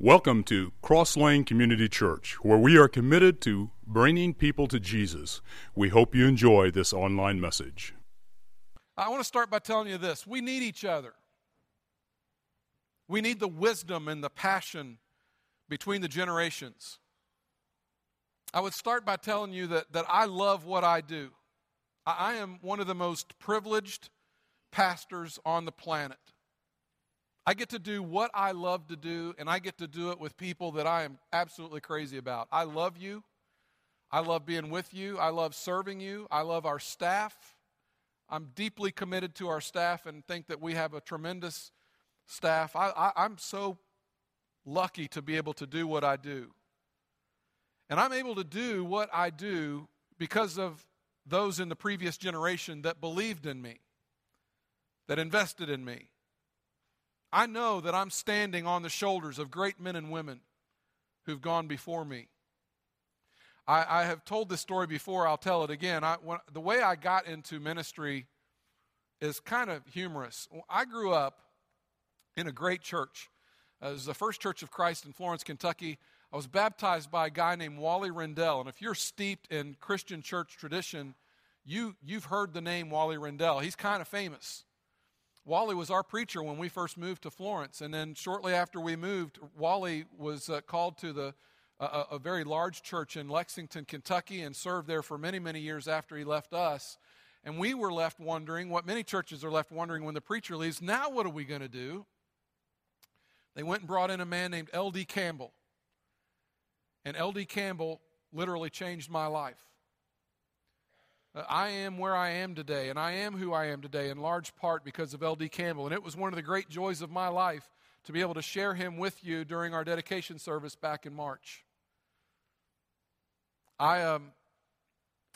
Welcome to Cross Lane Community Church, where we are committed to bringing people to Jesus. We hope you enjoy this online message. I want to start by telling you this we need each other. We need the wisdom and the passion between the generations. I would start by telling you that, that I love what I do. I, I am one of the most privileged pastors on the planet. I get to do what I love to do, and I get to do it with people that I am absolutely crazy about. I love you. I love being with you. I love serving you. I love our staff. I'm deeply committed to our staff and think that we have a tremendous staff. I, am so lucky to be able to do what I do. And I'm able to do what I do because of those in the previous generation that believed in me, that invested in me. I know that I'm standing on the shoulders of great men and women who've gone before me. I, I have told this story before, I'll tell it again. I, when, the way I got into ministry is kind of humorous. I grew up in a great church. Uh, it was the First Church of Christ in Florence, Kentucky. I was baptized by a guy named Wally Rendell. And if you're steeped in Christian church tradition, you, you've heard the name Wally Rendell. He's kind of famous. Wally was our preacher when we first moved to Florence. And then shortly after we moved, Wally was uh, called to the, uh, a very large church in Lexington, Kentucky, and served there for many, many years after he left us. And we were left wondering what many churches are left wondering when the preacher leaves now, what are we going to do? They went and brought in a man named L.D. Campbell. And L.D. Campbell literally changed my life. Uh, I am where I am today, and I am who I am today in large part because of L.D. Campbell. And it was one of the great joys of my life to be able to share him with you during our dedication service back in March. I, um,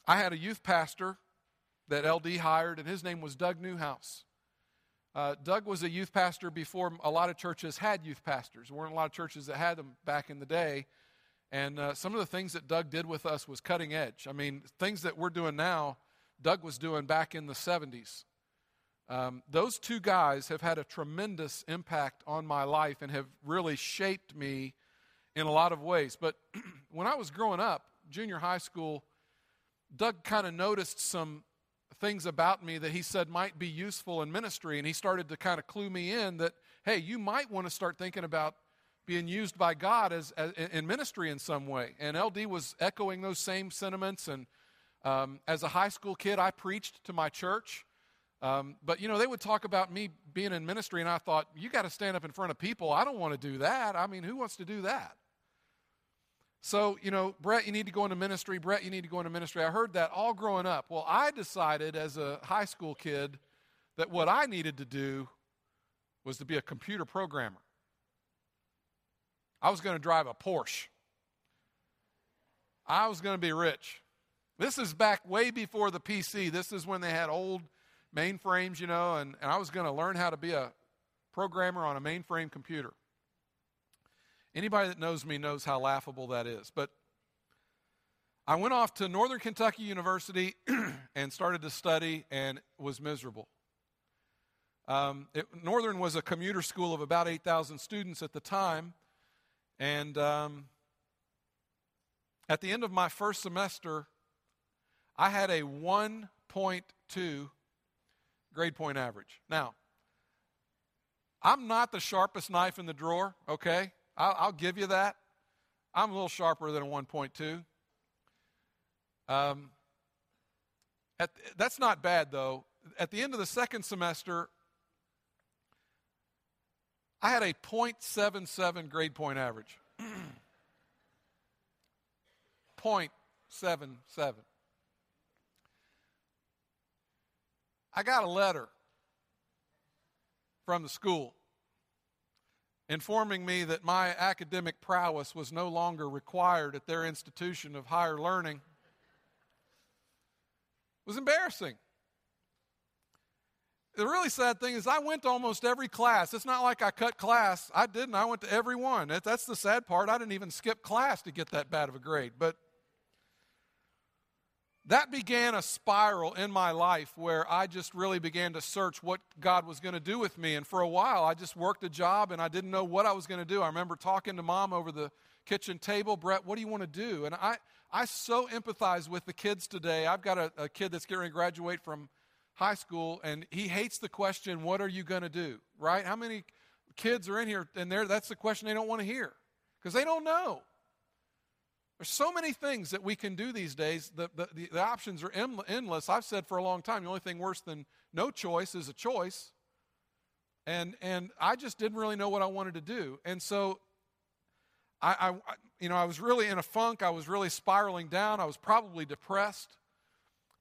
I had a youth pastor that LD hired, and his name was Doug Newhouse. Uh, Doug was a youth pastor before a lot of churches had youth pastors. There weren't a lot of churches that had them back in the day. And uh, some of the things that Doug did with us was cutting edge. I mean, things that we're doing now, Doug was doing back in the 70s. Um, those two guys have had a tremendous impact on my life and have really shaped me in a lot of ways. But when I was growing up, junior high school, Doug kind of noticed some things about me that he said might be useful in ministry. And he started to kind of clue me in that, hey, you might want to start thinking about being used by God as, as, in ministry in some way. And LD was echoing those same sentiments. And um, as a high school kid, I preached to my church. Um, but you know, they would talk about me being in ministry, and I thought, you got to stand up in front of people. I don't want to do that. I mean, who wants to do that? So, you know, Brett, you need to go into ministry. Brett, you need to go into ministry. I heard that all growing up. Well, I decided as a high school kid that what I needed to do was to be a computer programmer. I was going to drive a Porsche. I was going to be rich. This is back way before the PC. This is when they had old mainframes, you know, and, and I was going to learn how to be a programmer on a mainframe computer. Anybody that knows me knows how laughable that is. But I went off to Northern Kentucky University and started to study and was miserable. Um, it, Northern was a commuter school of about 8,000 students at the time. And um, at the end of my first semester, I had a 1.2 grade point average. Now, I'm not the sharpest knife in the drawer, okay? I'll, I'll give you that. I'm a little sharper than a 1.2. Um, at, that's not bad, though. At the end of the second semester, I had a 0.77 grade point average. 0.77. I got a letter from the school informing me that my academic prowess was no longer required at their institution of higher learning. It was embarrassing. The really sad thing is, I went to almost every class. It's not like I cut class. I didn't. I went to every one. That's the sad part. I didn't even skip class to get that bad of a grade. But that began a spiral in my life where I just really began to search what God was going to do with me. And for a while, I just worked a job and I didn't know what I was going to do. I remember talking to mom over the kitchen table, Brett, what do you want to do? And I, I so empathize with the kids today. I've got a, a kid that's getting to graduate from high school, and he hates the question, What are you going to do? Right? How many kids are in here and there? That's the question they don't want to hear because they don't know. There's so many things that we can do these days. The, the, the, the options are endless. I've said for a long time the only thing worse than no choice is a choice. And, and I just didn't really know what I wanted to do. And so I, I, you know, I was really in a funk. I was really spiraling down. I was probably depressed.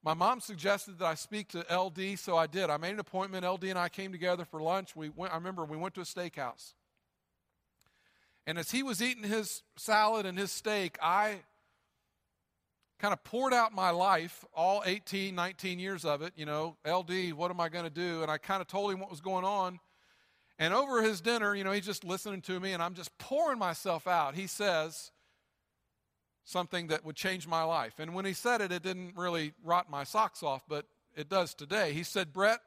My mom suggested that I speak to LD, so I did. I made an appointment. LD and I came together for lunch. We went, I remember we went to a steakhouse. And as he was eating his salad and his steak, I kind of poured out my life, all 18, 19 years of it. You know, LD, what am I going to do? And I kind of told him what was going on. And over his dinner, you know, he's just listening to me, and I'm just pouring myself out. He says something that would change my life. And when he said it, it didn't really rot my socks off, but it does today. He said, Brett,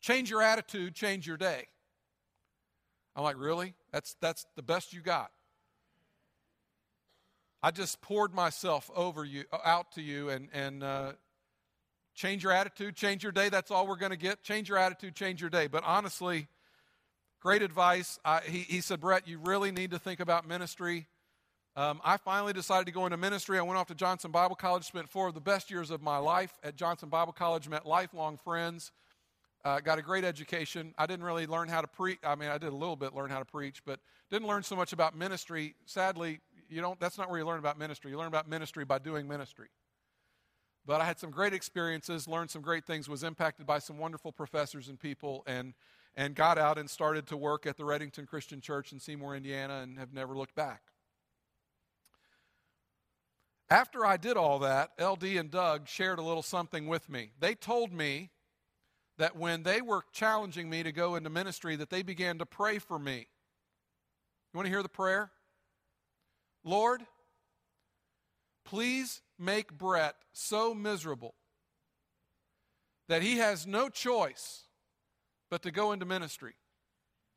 change your attitude, change your day. I'm like, really? That's, that's the best you got. I just poured myself over you, uh, out to you, and, and uh, change your attitude, change your day. That's all we're going to get. Change your attitude, change your day. But honestly, great advice. I, he, he said, Brett, you really need to think about ministry. Um, I finally decided to go into ministry. I went off to Johnson Bible College, spent four of the best years of my life at Johnson Bible College, met lifelong friends. Uh, got a great education. I didn't really learn how to preach. I mean, I did a little bit learn how to preach, but didn't learn so much about ministry. Sadly, you don't. That's not where you learn about ministry. You learn about ministry by doing ministry. But I had some great experiences, learned some great things, was impacted by some wonderful professors and people, and and got out and started to work at the Reddington Christian Church in Seymour, Indiana, and have never looked back. After I did all that, LD and Doug shared a little something with me. They told me that when they were challenging me to go into ministry that they began to pray for me. You want to hear the prayer? Lord, please make Brett so miserable that he has no choice but to go into ministry.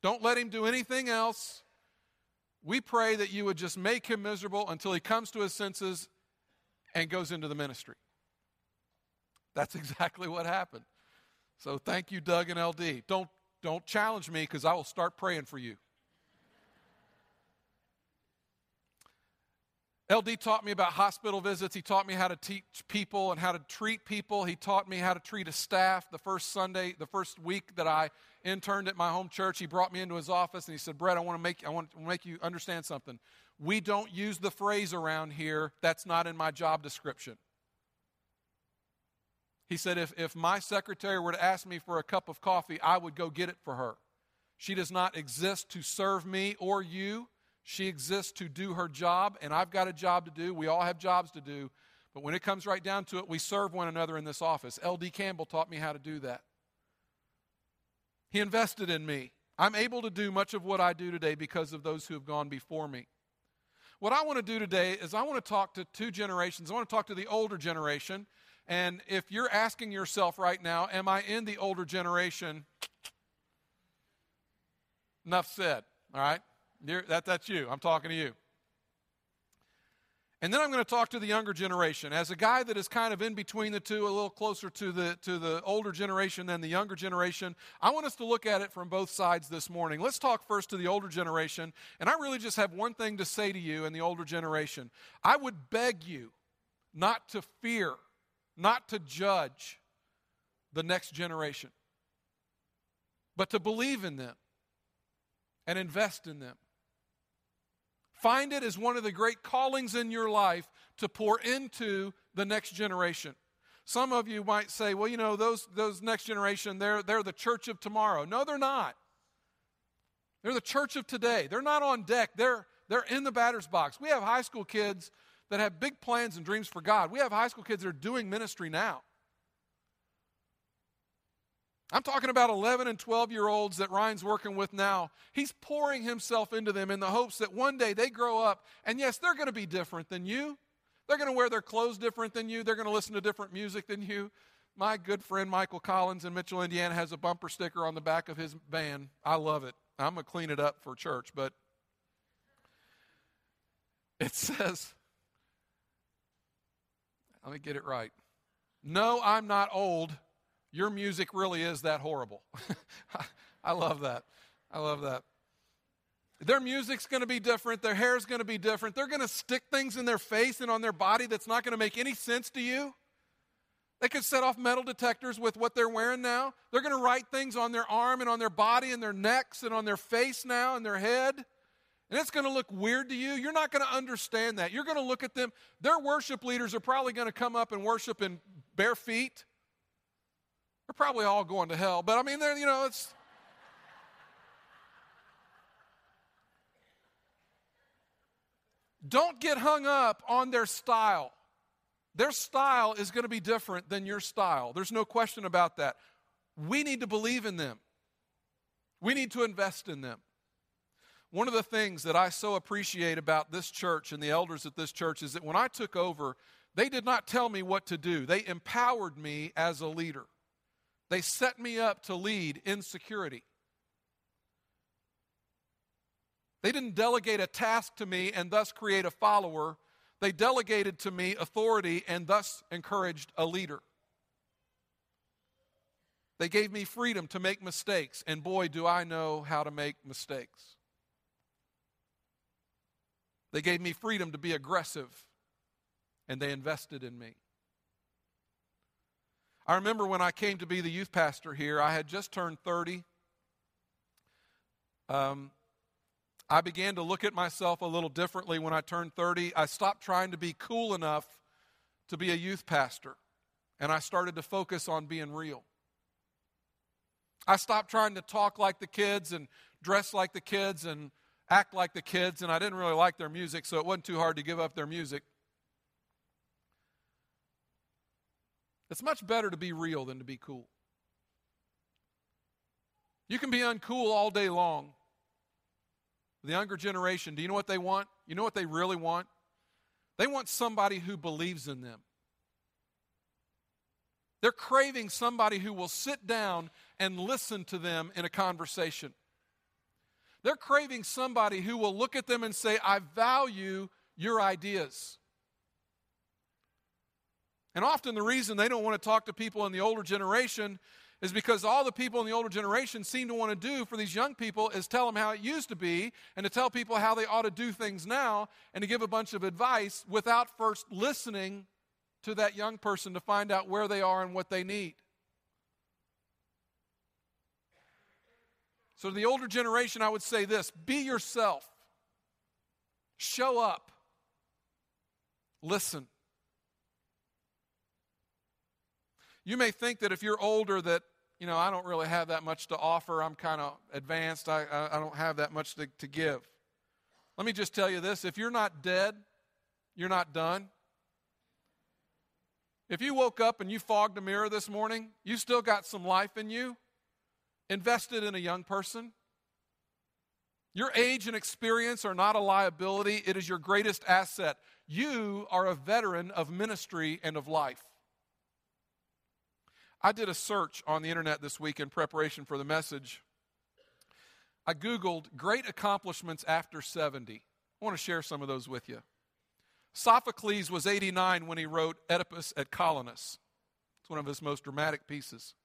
Don't let him do anything else. We pray that you would just make him miserable until he comes to his senses and goes into the ministry. That's exactly what happened. So thank you, Doug and LD. Don't, don't challenge me because I will start praying for you. LD taught me about hospital visits. He taught me how to teach people and how to treat people. He taught me how to treat a staff. The first Sunday, the first week that I interned at my home church, he brought me into his office and he said, "Brett, I want to make I want to make you understand something. We don't use the phrase around here. That's not in my job description." He said, if, if my secretary were to ask me for a cup of coffee, I would go get it for her. She does not exist to serve me or you. She exists to do her job, and I've got a job to do. We all have jobs to do. But when it comes right down to it, we serve one another in this office. L.D. Campbell taught me how to do that. He invested in me. I'm able to do much of what I do today because of those who have gone before me. What I want to do today is I want to talk to two generations. I want to talk to the older generation and if you're asking yourself right now, am I in the older generation? Enough said, all right? That, that's you. I'm talking to you. And then I'm going to talk to the younger generation. As a guy that is kind of in between the two, a little closer to the, to the older generation than the younger generation, I want us to look at it from both sides this morning. Let's talk first to the older generation. And I really just have one thing to say to you in the older generation. I would beg you not to fear not to judge the next generation, but to believe in them and invest in them. Find it as one of the great callings in your life to pour into the next generation. Some of you might say, well, you know, those, those next generation, they're, they're the church of tomorrow. No, they're not. They're the church of today. They're not on deck, they're, they're in the batter's box. We have high school kids that have big plans and dreams for God. We have high school kids that are doing ministry now. I'm talking about 11 and 12 year olds that Ryan's working with now. He's pouring himself into them in the hopes that one day they grow up, and yes, they're going to be different than you. They're going to wear their clothes different than you. They're going to listen to different music than you. My good friend Michael Collins in Mitchell, Indiana, has a bumper sticker on the back of his van. I love it. I'm going to clean it up for church, but it says, let me get it right. No, I'm not old. Your music really is that horrible. I love that. I love that. Their music's going to be different. Their hair's going to be different. They're going to stick things in their face and on their body that's not going to make any sense to you. They could set off metal detectors with what they're wearing now. They're going to write things on their arm and on their body and their necks and on their face now and their head. And it's going to look weird to you. You're not going to understand that. You're going to look at them. Their worship leaders are probably going to come up and worship in bare feet. They're probably all going to hell. But I mean, they're, you know, it's. Don't get hung up on their style. Their style is going to be different than your style. There's no question about that. We need to believe in them, we need to invest in them. One of the things that I so appreciate about this church and the elders at this church is that when I took over, they did not tell me what to do. They empowered me as a leader. They set me up to lead in security. They didn't delegate a task to me and thus create a follower. They delegated to me authority and thus encouraged a leader. They gave me freedom to make mistakes, and boy, do I know how to make mistakes. They gave me freedom to be aggressive, and they invested in me. I remember when I came to be the youth pastor here, I had just turned 30. Um, I began to look at myself a little differently when I turned 30. I stopped trying to be cool enough to be a youth pastor, and I started to focus on being real. I stopped trying to talk like the kids and dress like the kids and act like the kids, and I didn't really like their music, so it wasn't too hard to give up their music. It's much better to be real than to be cool. You can be uncool all day long. The younger generation, do you know what they want? You know what they really want? They want somebody who believes in them. They're craving somebody who will sit down and listen to them in a conversation. They're craving somebody who will look at them and say, I value your ideas. And often the reason they don't want to talk to people in the older generation is because all the people in the older generation seem to want to do for these young people is tell them how it used to be and to tell people how they ought to do things now and to give a bunch of advice without first listening to that young person to find out where they are and what they need. So, to the older generation, I would say this be yourself, show up, listen. You may think that if you're older, that, you know, I don't really have that much to offer. I'm kind of advanced. I, I, I don't have that much to, to give. Let me just tell you this if you're not dead, you're not done. If you woke up and you fogged a mirror this morning, you still got some life in you invested in a young person. Your age and experience are not a liability, it is your greatest asset. You are a veteran of ministry and of life. I did a search on the internet this week in preparation for the message. I Googled great accomplishments after 70. I want to share some of those with you. Sophocles was 89 when he wrote Oedipus at Colonus. It's one of his most dramatic pieces.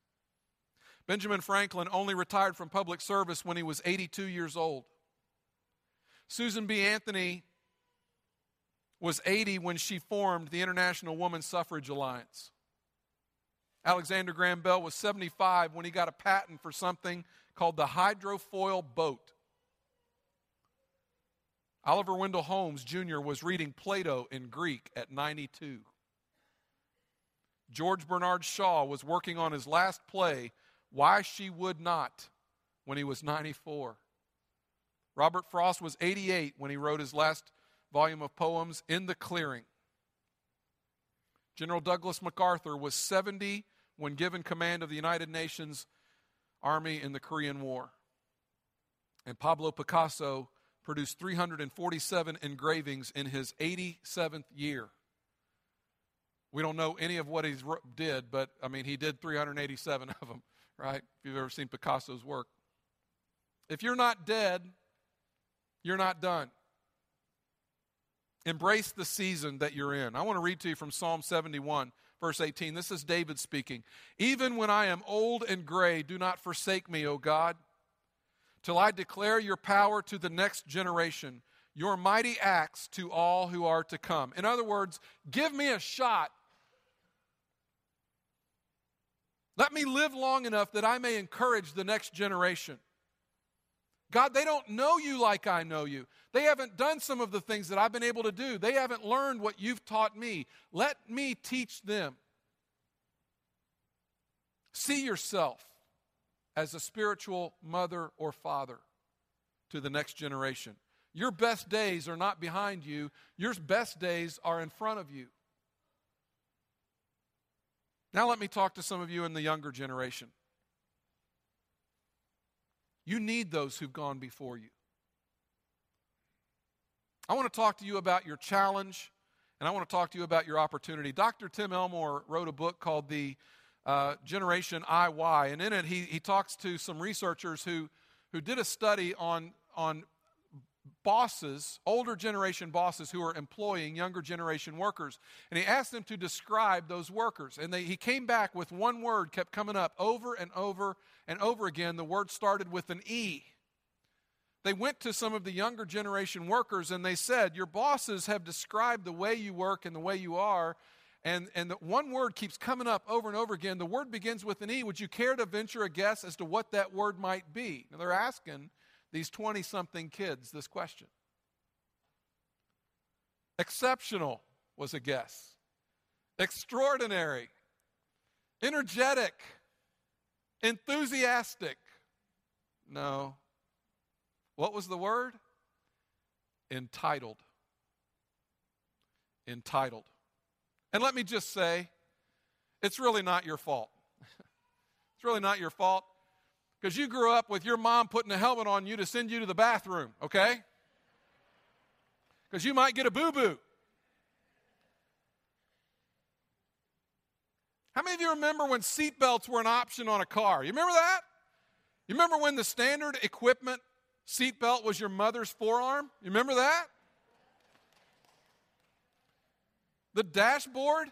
Benjamin Franklin only retired from public service when he was 82 years old. Susan B. Anthony was 80 when she formed the International Woman Suffrage Alliance. Alexander Graham Bell was 75 when he got a patent for something called the hydrofoil boat. Oliver Wendell Holmes Jr. was reading Plato in Greek at 92. George Bernard Shaw was working on his last play, Why She Would Not, when he was 94. Robert Frost was 88 when he wrote his last volume of poems, In the Clearing. General Douglas MacArthur was 70 when given command of the United Nations Army in the Korean War. And Pablo Picasso produced 347 engravings in his 87th year We don't know any of what he did, but I mean, he did 387 of them, right? If you've ever seen Picasso's work. If you're not dead, you're not done. Embrace the season that you're in. I want to read to you from Psalm 71, verse 18. This is David speaking. Even when I am old and gray, do not forsake me, O God, till I declare your power to the next generation, your mighty acts to all who are to come. In other words, give me a shot. Let me live long enough that I may encourage the next generation. God, they don't know you like I know you. They haven't done some of the things that I've been able to do. They haven't learned what you've taught me. Let me teach them. See yourself as a spiritual mother or father to the next generation. Your best days are not behind you, your best days are in front of you. Now, let me talk to some of you in the younger generation. You need those who've gone before you. I want to talk to you about your challenge, and I want to talk to you about your opportunity. Dr. Tim Elmore wrote a book called The uh, Generation IY, and in it he, he talks to some researchers who, who did a study on, on bosses, older generation bosses who are employing younger generation workers. And he asked them to describe those workers. And they, he came back with one word, kept coming up over and over and over again. The word started with an E. They went to some of the younger generation workers and they said, Your bosses have described the way you work and the way you are. And, and the one word keeps coming up over and over again. The word begins with an E. Would you care to venture a guess as to what that word might be? Now, they're asking these 20 something kids this question. Exceptional was a guess, extraordinary, energetic, enthusiastic. No, what was the word? Entitled. Entitled. And let me just say, it's really not your fault. it's really not your fault because you grew up with your mom putting a helmet on you to send you to the bathroom, okay? Because you might get a boo boo. How many of you remember when seatbelts were an option on a car? You remember that? You remember when the standard equipment seatbelt was your mother's forearm. You remember that? The dashboard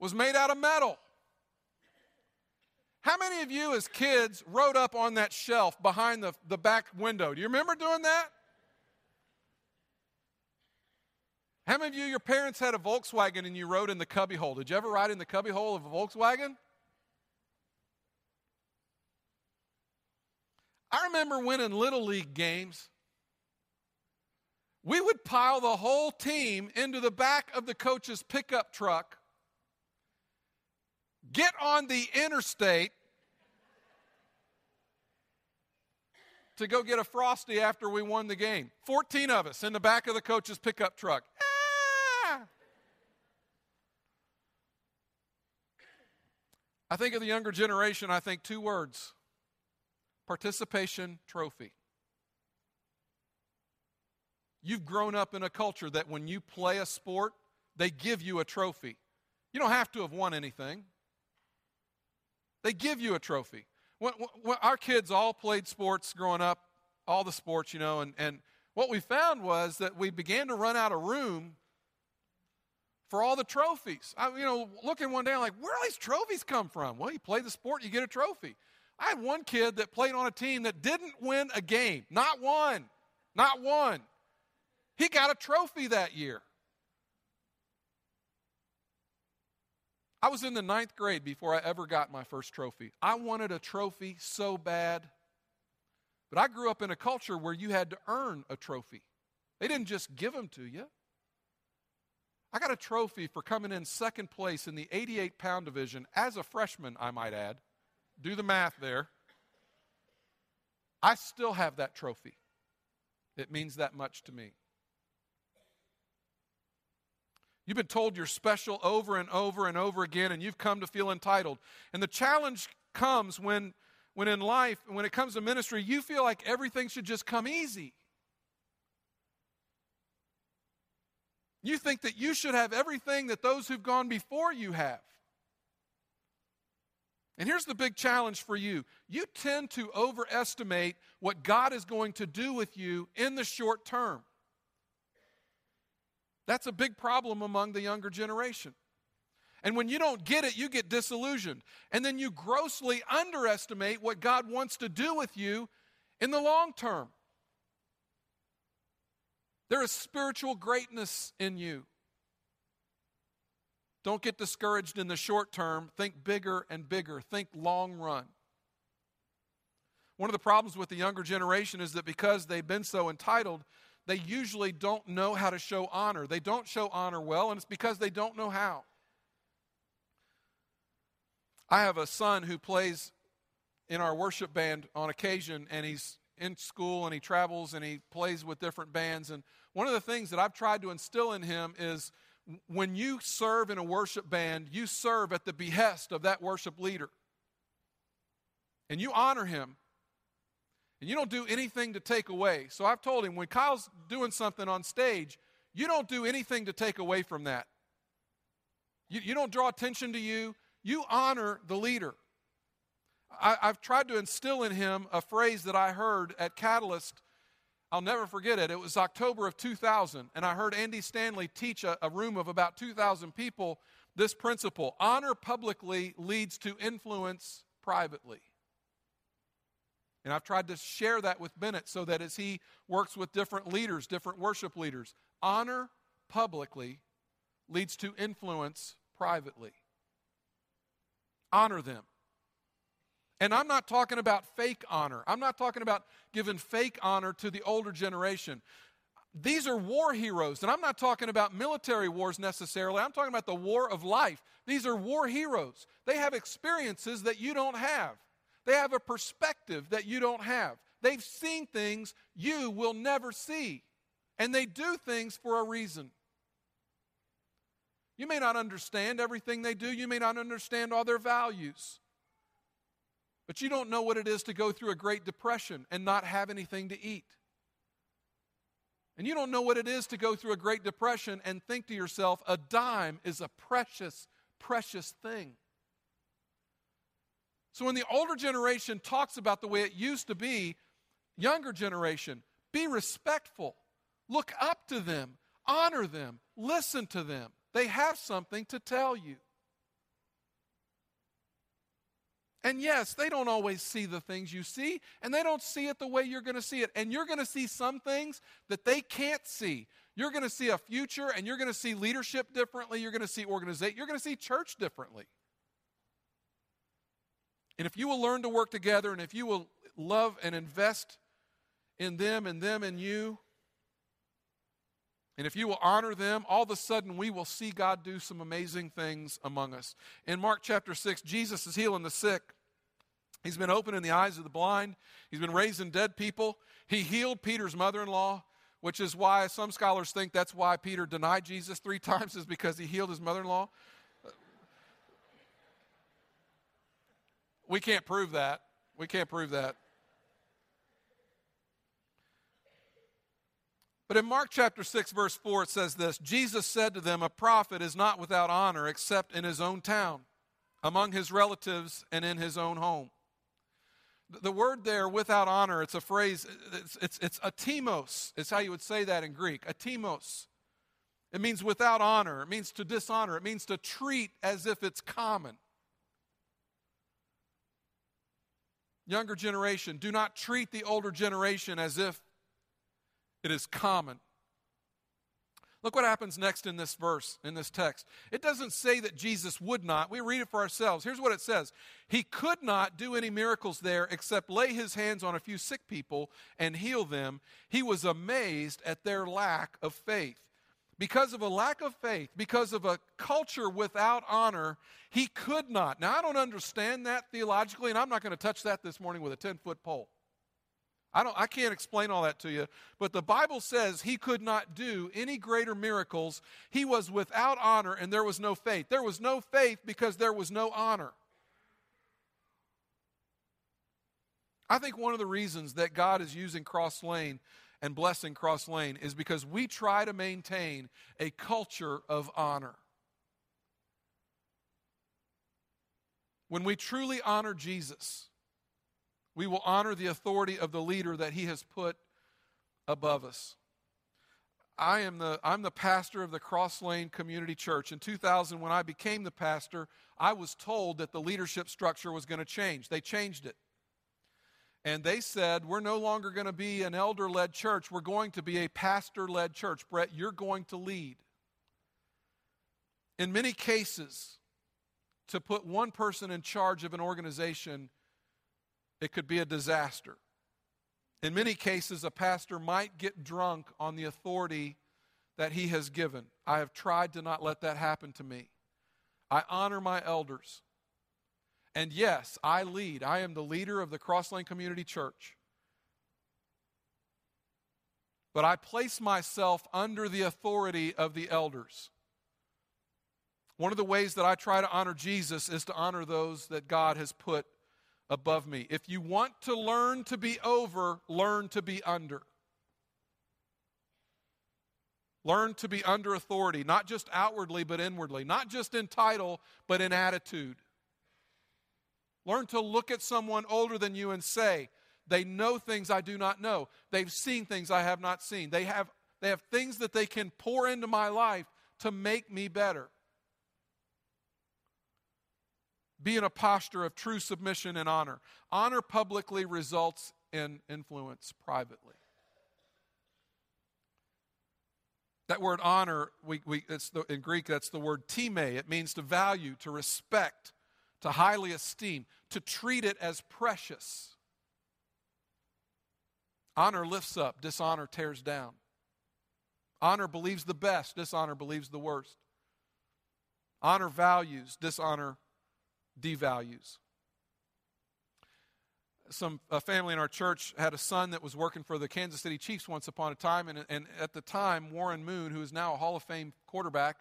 was made out of metal. How many of you, as kids, rode up on that shelf behind the, the back window? Do you remember doing that? How many of you, your parents had a Volkswagen and you rode in the cubbyhole? Did you ever ride in the cubbyhole of a Volkswagen? I remember winning Little League games. We would pile the whole team into the back of the coach's pickup truck, get on the interstate to go get a Frosty after we won the game. 14 of us in the back of the coach's pickup truck. Ah! I think of the younger generation, I think two words participation trophy. You've grown up in a culture that when you play a sport, they give you a trophy. You don't have to have won anything, they give you a trophy. When, when our kids all played sports growing up, all the sports, you know, and, and what we found was that we began to run out of room for all the trophies. I, you know, looking one day, I'm like, where do these trophies come from? Well, you play the sport, you get a trophy. I had one kid that played on a team that didn't win a game. Not one. Not one. He got a trophy that year. I was in the ninth grade before I ever got my first trophy. I wanted a trophy so bad. But I grew up in a culture where you had to earn a trophy, they didn't just give them to you. I got a trophy for coming in second place in the 88 pound division as a freshman, I might add. Do the math there. I still have that trophy. It means that much to me. You've been told you're special over and over and over again, and you've come to feel entitled. And the challenge comes when, when in life, when it comes to ministry, you feel like everything should just come easy. You think that you should have everything that those who've gone before you have. And here's the big challenge for you you tend to overestimate what God is going to do with you in the short term. That's a big problem among the younger generation. And when you don't get it, you get disillusioned. And then you grossly underestimate what God wants to do with you in the long term. There is spiritual greatness in you. Don't get discouraged in the short term. Think bigger and bigger. Think long run. One of the problems with the younger generation is that because they've been so entitled, they usually don't know how to show honor. They don't show honor well, and it's because they don't know how. I have a son who plays in our worship band on occasion, and he's in school and he travels and he plays with different bands. And one of the things that I've tried to instill in him is when you serve in a worship band, you serve at the behest of that worship leader. And you honor him. And you don't do anything to take away. So I've told him when Kyle's doing something on stage, you don't do anything to take away from that. You, you don't draw attention to you, you honor the leader. I, have tried to instill in him a phrase that I heard at Catalyst I'll never forget it. It was October of 2000, and I heard Andy Stanley teach a, a room of about 2,000 people this principle honor publicly leads to influence privately. And I've tried to share that with Bennett so that as he works with different leaders, different worship leaders, honor publicly leads to influence privately. Honor them. And I'm not talking about fake honor. I'm not talking about giving fake honor to the older generation. These are war heroes. And I'm not talking about military wars necessarily. I'm talking about the war of life. These are war heroes. They have experiences that you don't have, they have a perspective that you don't have. They've seen things you will never see. And they do things for a reason. You may not understand everything they do, you may not understand all their values. But you don't know what it is to go through a Great Depression and not have anything to eat. And you don't know what it is to go through a Great Depression and think to yourself, a dime is a precious, precious thing. So when the older generation talks about the way it used to be, younger generation, be respectful, look up to them, honor them, listen to them. They have something to tell you. And yes, they don't always see the things you see, and they don't see it the way you're going to see it. And you're going to see some things that they can't see. You're going to see a future, and you're going to see leadership differently. You're going to see organization. You're going to see church differently. And if you will learn to work together, and if you will love and invest in them and them in you, and if you will honor them, all of a sudden we will see God do some amazing things among us. In Mark chapter 6, Jesus is healing the sick. He's been opening the eyes of the blind. He's been raising dead people. He healed Peter's mother in law, which is why some scholars think that's why Peter denied Jesus three times, is because he healed his mother in law. We can't prove that. We can't prove that. But in Mark chapter 6, verse 4, it says this Jesus said to them, A prophet is not without honor except in his own town, among his relatives, and in his own home. The word there, without honor, it's a phrase, it's, it's, it's atimos. It's how you would say that in Greek. Atimos. It means without honor. It means to dishonor. It means to treat as if it's common. Younger generation, do not treat the older generation as if it is common. Look what happens next in this verse, in this text. It doesn't say that Jesus would not. We read it for ourselves. Here's what it says He could not do any miracles there except lay his hands on a few sick people and heal them. He was amazed at their lack of faith. Because of a lack of faith, because of a culture without honor, he could not. Now, I don't understand that theologically, and I'm not going to touch that this morning with a 10 foot pole. I, don't, I can't explain all that to you, but the Bible says he could not do any greater miracles. He was without honor and there was no faith. There was no faith because there was no honor. I think one of the reasons that God is using Cross Lane and blessing Cross Lane is because we try to maintain a culture of honor. When we truly honor Jesus, we will honor the authority of the leader that he has put above us. I am the I'm the pastor of the Cross Lane Community Church. In 2000 when I became the pastor, I was told that the leadership structure was going to change. They changed it. And they said, "We're no longer going to be an elder-led church. We're going to be a pastor-led church. Brett, you're going to lead." In many cases, to put one person in charge of an organization, it could be a disaster. In many cases, a pastor might get drunk on the authority that he has given. I have tried to not let that happen to me. I honor my elders. And yes, I lead. I am the leader of the Cross Lane Community Church. But I place myself under the authority of the elders. One of the ways that I try to honor Jesus is to honor those that God has put above me. If you want to learn to be over, learn to be under. Learn to be under authority, not just outwardly, but inwardly. Not just in title, but in attitude. Learn to look at someone older than you and say, they know things I do not know. They've seen things I have not seen. They have, they have things that they can pour into my life to make me better be in a posture of true submission and honor. Honor publicly results in influence privately. That word honor, we, we, it's the, in Greek, that's the word time. It means to value, to respect, to highly esteem, to treat it as precious. Honor lifts up, dishonor tears down. Honor believes the best, dishonor believes the worst. Honor values, dishonor devalues. Some a family in our church had a son that was working for the Kansas City Chiefs once upon a time, and, and at the time, Warren Moon, who is now a Hall of Fame quarterback,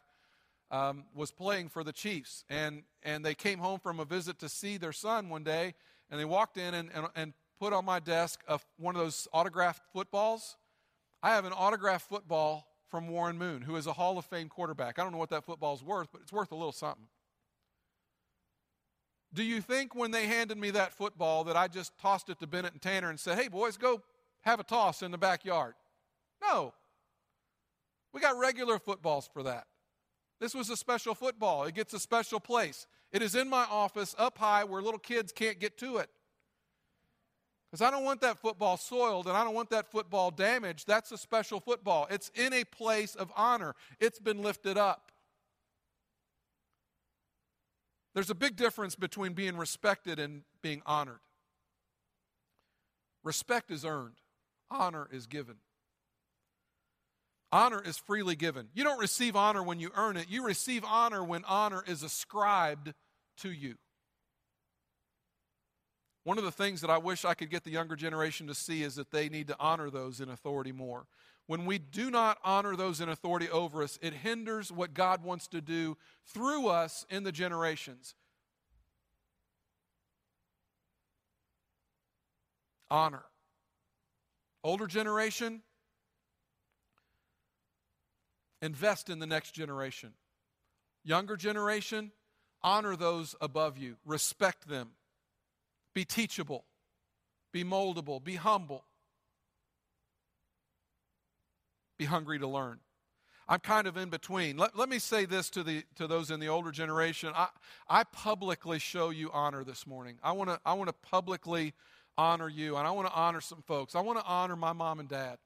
um, was playing for the Chiefs. And, and they came home from a visit to see their son one day, and they walked in and, and, and put on my desk a, one of those autographed footballs. I have an autographed football from Warren Moon, who is a Hall of Fame quarterback. I don't know what that football's worth, but it's worth a little something. Do you think when they handed me that football that I just tossed it to Bennett and Tanner and said, hey, boys, go have a toss in the backyard? No. We got regular footballs for that. This was a special football. It gets a special place. It is in my office up high where little kids can't get to it. Because I don't want that football soiled and I don't want that football damaged. That's a special football. It's in a place of honor, it's been lifted up. There's a big difference between being respected and being honored. Respect is earned, honor is given. Honor is freely given. You don't receive honor when you earn it, you receive honor when honor is ascribed to you. One of the things that I wish I could get the younger generation to see is that they need to honor those in authority more. When we do not honor those in authority over us, it hinders what God wants to do through us in the generations. Honor. Older generation, invest in the next generation. Younger generation, honor those above you, respect them, be teachable, be moldable, be humble. be hungry to learn. I'm kind of in between. Let, let me say this to, the, to those in the older generation. I, I publicly show you honor this morning. I want to I wanna publicly honor you, and I want to honor some folks. I want to honor my mom and dad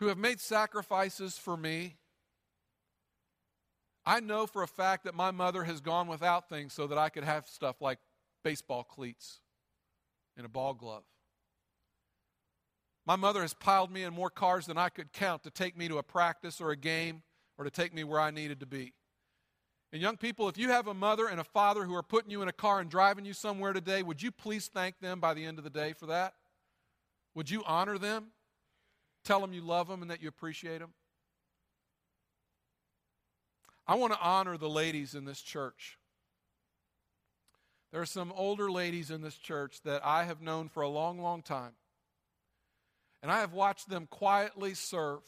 who have made sacrifices for me. I know for a fact that my mother has gone without things so that I could have stuff like baseball cleats and a ball glove. My mother has piled me in more cars than I could count to take me to a practice or a game or to take me where I needed to be. And young people, if you have a mother and a father who are putting you in a car and driving you somewhere today, would you please thank them by the end of the day for that? Would you honor them? Tell them you love them and that you appreciate them? I want to honor the ladies in this church. There are some older ladies in this church that I have known for a long, long time. And I have watched them quietly serve.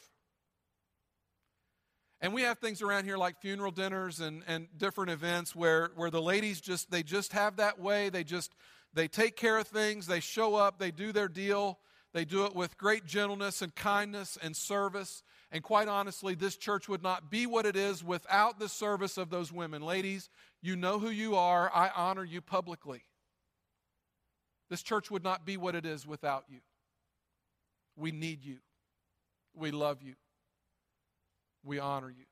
And we have things around here like funeral dinners and, and different events where, where the ladies just they just have that way. They just they take care of things, they show up, they do their deal, they do it with great gentleness and kindness and service. And quite honestly, this church would not be what it is without the service of those women. Ladies, you know who you are. I honor you publicly. This church would not be what it is without you. We need you. We love you. We honor you.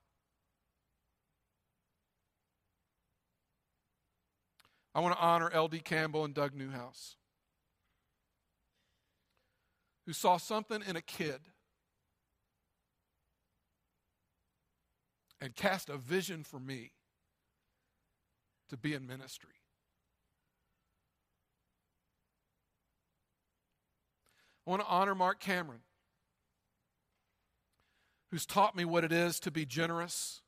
I want to honor L.D. Campbell and Doug Newhouse, who saw something in a kid and cast a vision for me to be in ministry. I want to honor Mark Cameron, who's taught me what it is to be generous,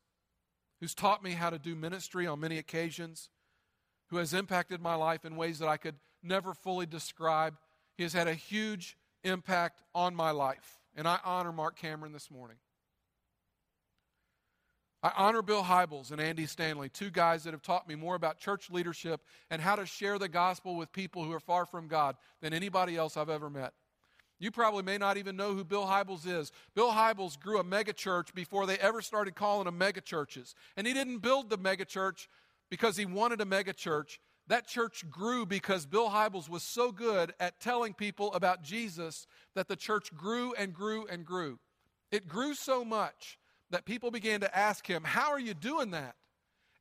who's taught me how to do ministry on many occasions, who has impacted my life in ways that I could never fully describe. He has had a huge impact on my life, and I honor Mark Cameron this morning. I honor Bill Hybels and Andy Stanley, two guys that have taught me more about church leadership and how to share the gospel with people who are far from God than anybody else I've ever met. You probably may not even know who Bill Hybels is. Bill Hybels grew a megachurch before they ever started calling them megachurches. And he didn't build the megachurch because he wanted a megachurch. That church grew because Bill Hybels was so good at telling people about Jesus that the church grew and grew and grew. It grew so much that people began to ask him, How are you doing that?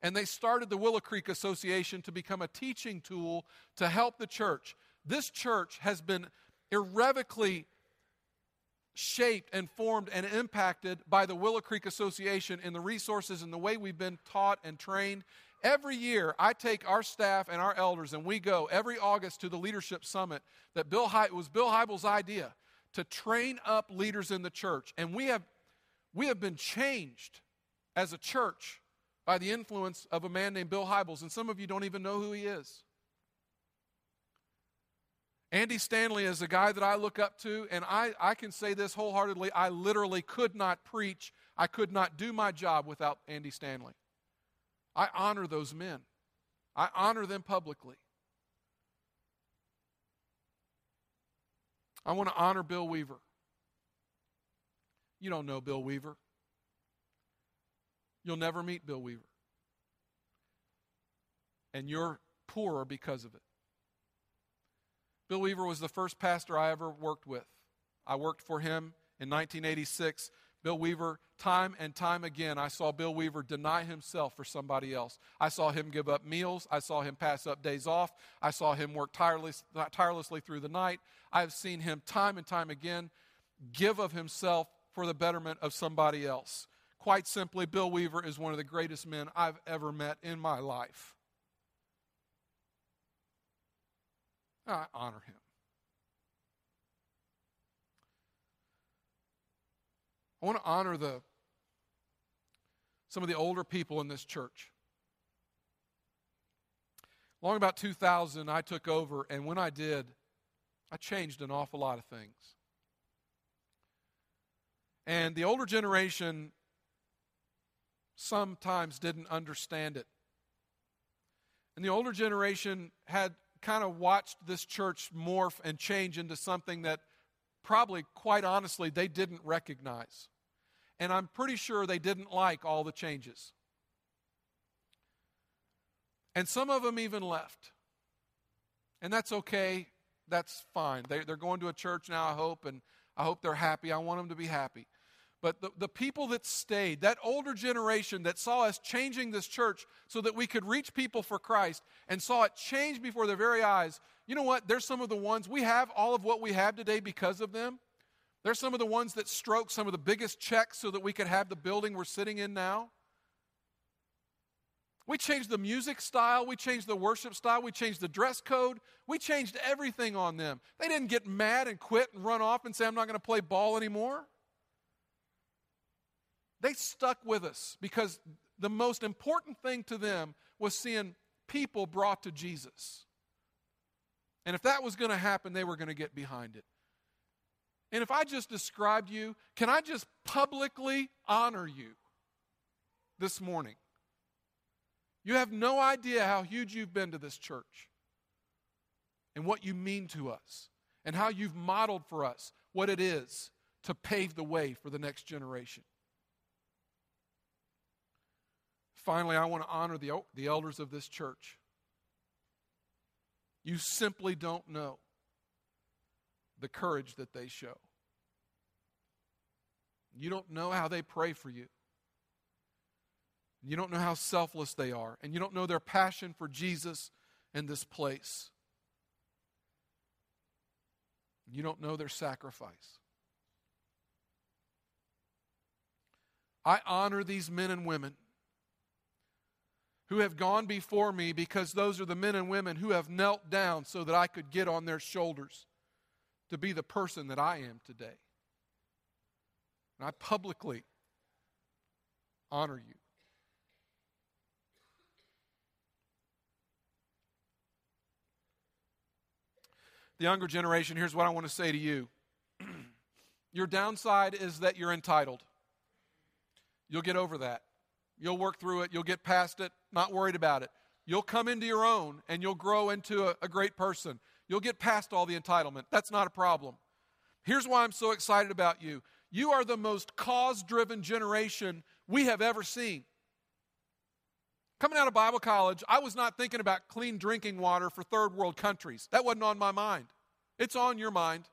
And they started the Willow Creek Association to become a teaching tool to help the church. This church has been irrevocably shaped and formed and impacted by the Willow Creek Association in the resources and the way we've been taught and trained. Every year, I take our staff and our elders, and we go every August to the leadership summit that Bill He- was Bill Hybels' idea to train up leaders in the church. And we have, we have been changed as a church by the influence of a man named Bill Hybels. And some of you don't even know who he is. Andy Stanley is a guy that I look up to, and I, I can say this wholeheartedly. I literally could not preach, I could not do my job without Andy Stanley. I honor those men, I honor them publicly. I want to honor Bill Weaver. You don't know Bill Weaver. You'll never meet Bill Weaver. And you're poorer because of it. Bill Weaver was the first pastor I ever worked with. I worked for him in 1986. Bill Weaver, time and time again, I saw Bill Weaver deny himself for somebody else. I saw him give up meals. I saw him pass up days off. I saw him work tireless, tirelessly through the night. I have seen him time and time again give of himself for the betterment of somebody else. Quite simply, Bill Weaver is one of the greatest men I've ever met in my life. I honor him. I want to honor the some of the older people in this church. Long about 2000, I took over, and when I did, I changed an awful lot of things. And the older generation sometimes didn't understand it. And the older generation had kind of watched this church morph and change into something that probably, quite honestly, they didn't recognize. And I'm pretty sure they didn't like all the changes. And some of them even left. And that's okay. That's fine. They, are going to a church now, I hope, and I hope they're happy. I want them to be happy. But the, the people that stayed, that older generation that saw us changing this church so that we could reach people for Christ and saw it change before their very eyes, you know what? They're some of the ones, we have all of what we have today because of them. They're some of the ones that stroked some of the biggest checks so that we could have the building we're sitting in now. We changed the music style, we changed the worship style, we changed the dress code, we changed everything on them. They didn't get mad and quit and run off and say, I'm not going to play ball anymore. They stuck with us because the most important thing to them was seeing people brought to Jesus. And if that was going to happen, they were going to get behind it. And if I just described you, can I just publicly honor you this morning? You have no idea how huge you've been to this church and what you mean to us and how you've modeled for us what it is to pave the way for the next generation. Finally, I want to honor the, the elders of this church. You simply don't know the courage that they show. You don't know how they pray for you. You don't know how selfless they are. And you don't know their passion for Jesus in this place. You don't know their sacrifice. I honor these men and women who have gone before me because those are the men and women who have knelt down so that I could get on their shoulders to be the person that I am today. And I publicly honor you. The younger generation, here's what I want to say to you. Your downside is that you're entitled. You'll get over that. You'll work through it. You'll get past it, not worried about it. You'll come into your own and you'll grow into a, a great person. You'll get past all the entitlement. That's not a problem. Here's why I'm so excited about you you are the most cause driven generation we have ever seen. Coming out of Bible college, I was not thinking about clean drinking water for third world countries. That wasn't on my mind. It's on your mind.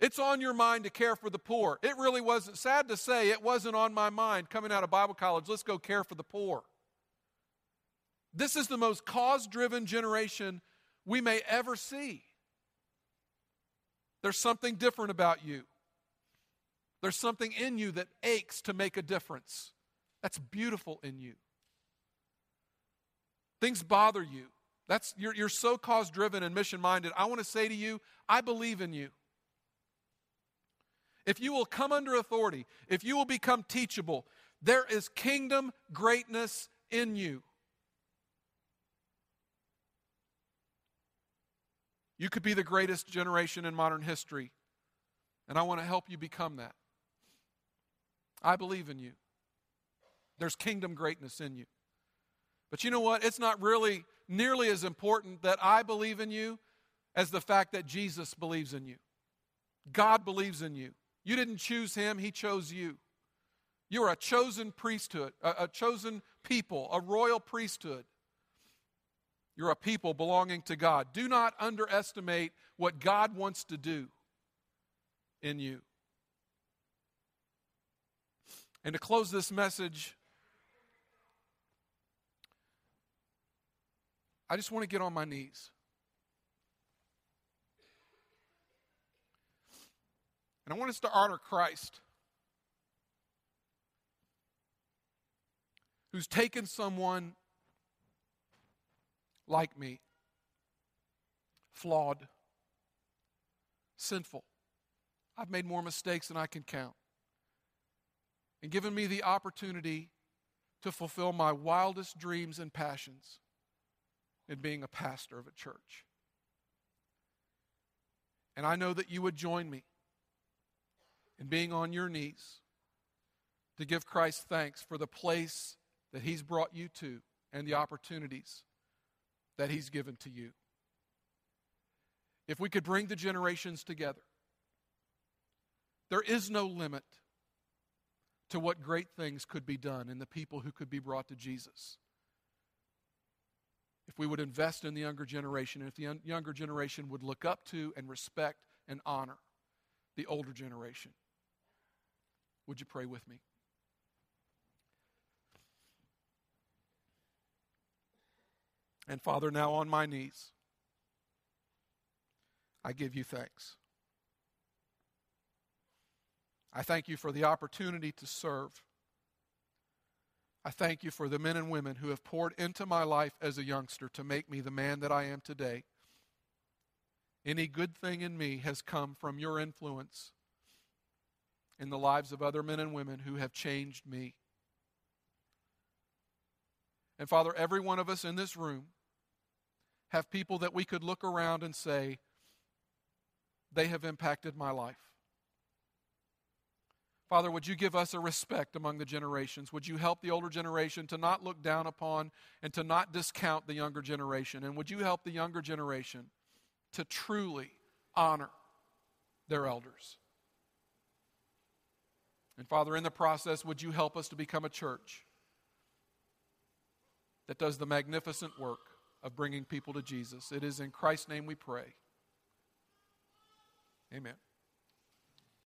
It's on your mind to care for the poor. It really wasn't, sad to say, it wasn't on my mind coming out of Bible college. Let's go care for the poor. This is the most cause driven generation we may ever see. There's something different about you. There's something in you that aches to make a difference. That's beautiful in you. Things bother you. That's you're, you're so cause driven and mission minded. I want to say to you, I believe in you. If you will come under authority, if you will become teachable, there is kingdom greatness in you. You could be the greatest generation in modern history, and I want to help you become that. I believe in you. There's kingdom greatness in you. But you know what? It's not really nearly as important that I believe in you as the fact that Jesus believes in you. God believes in you. You didn't choose him, he chose you. You are a chosen priesthood, a, a chosen people, a royal priesthood. You're a people belonging to God. Do not underestimate what God wants to do in you. And to close this message, I just want to get on my knees. And I want us to honor Christ, who's taken someone like me, flawed, sinful. I've made more mistakes than I can count. And given me the opportunity to fulfill my wildest dreams and passions in being a pastor of a church. And I know that you would join me in being on your knees to give Christ thanks for the place that He's brought you to and the opportunities that He's given to you. If we could bring the generations together, there is no limit to what great things could be done and the people who could be brought to Jesus. If we would invest in the younger generation, and if the younger generation would look up to and respect and honor the older generation. Would you pray with me? And Father, now on my knees, I give you thanks. I thank you for the opportunity to serve. I thank you for the men and women who have poured into my life as a youngster to make me the man that I am today. Any good thing in me has come from your influence in the lives of other men and women who have changed me. And Father, every one of us in this room have people that we could look around and say, they have impacted my life. Father, would you give us a respect among the generations? Would you help the older generation to not look down upon and to not discount the younger generation? And would you help the younger generation to truly honor their elders? And Father, in the process, would you help us to become a church that does the magnificent work of bringing people to Jesus? It is in Christ's name we pray. Amen.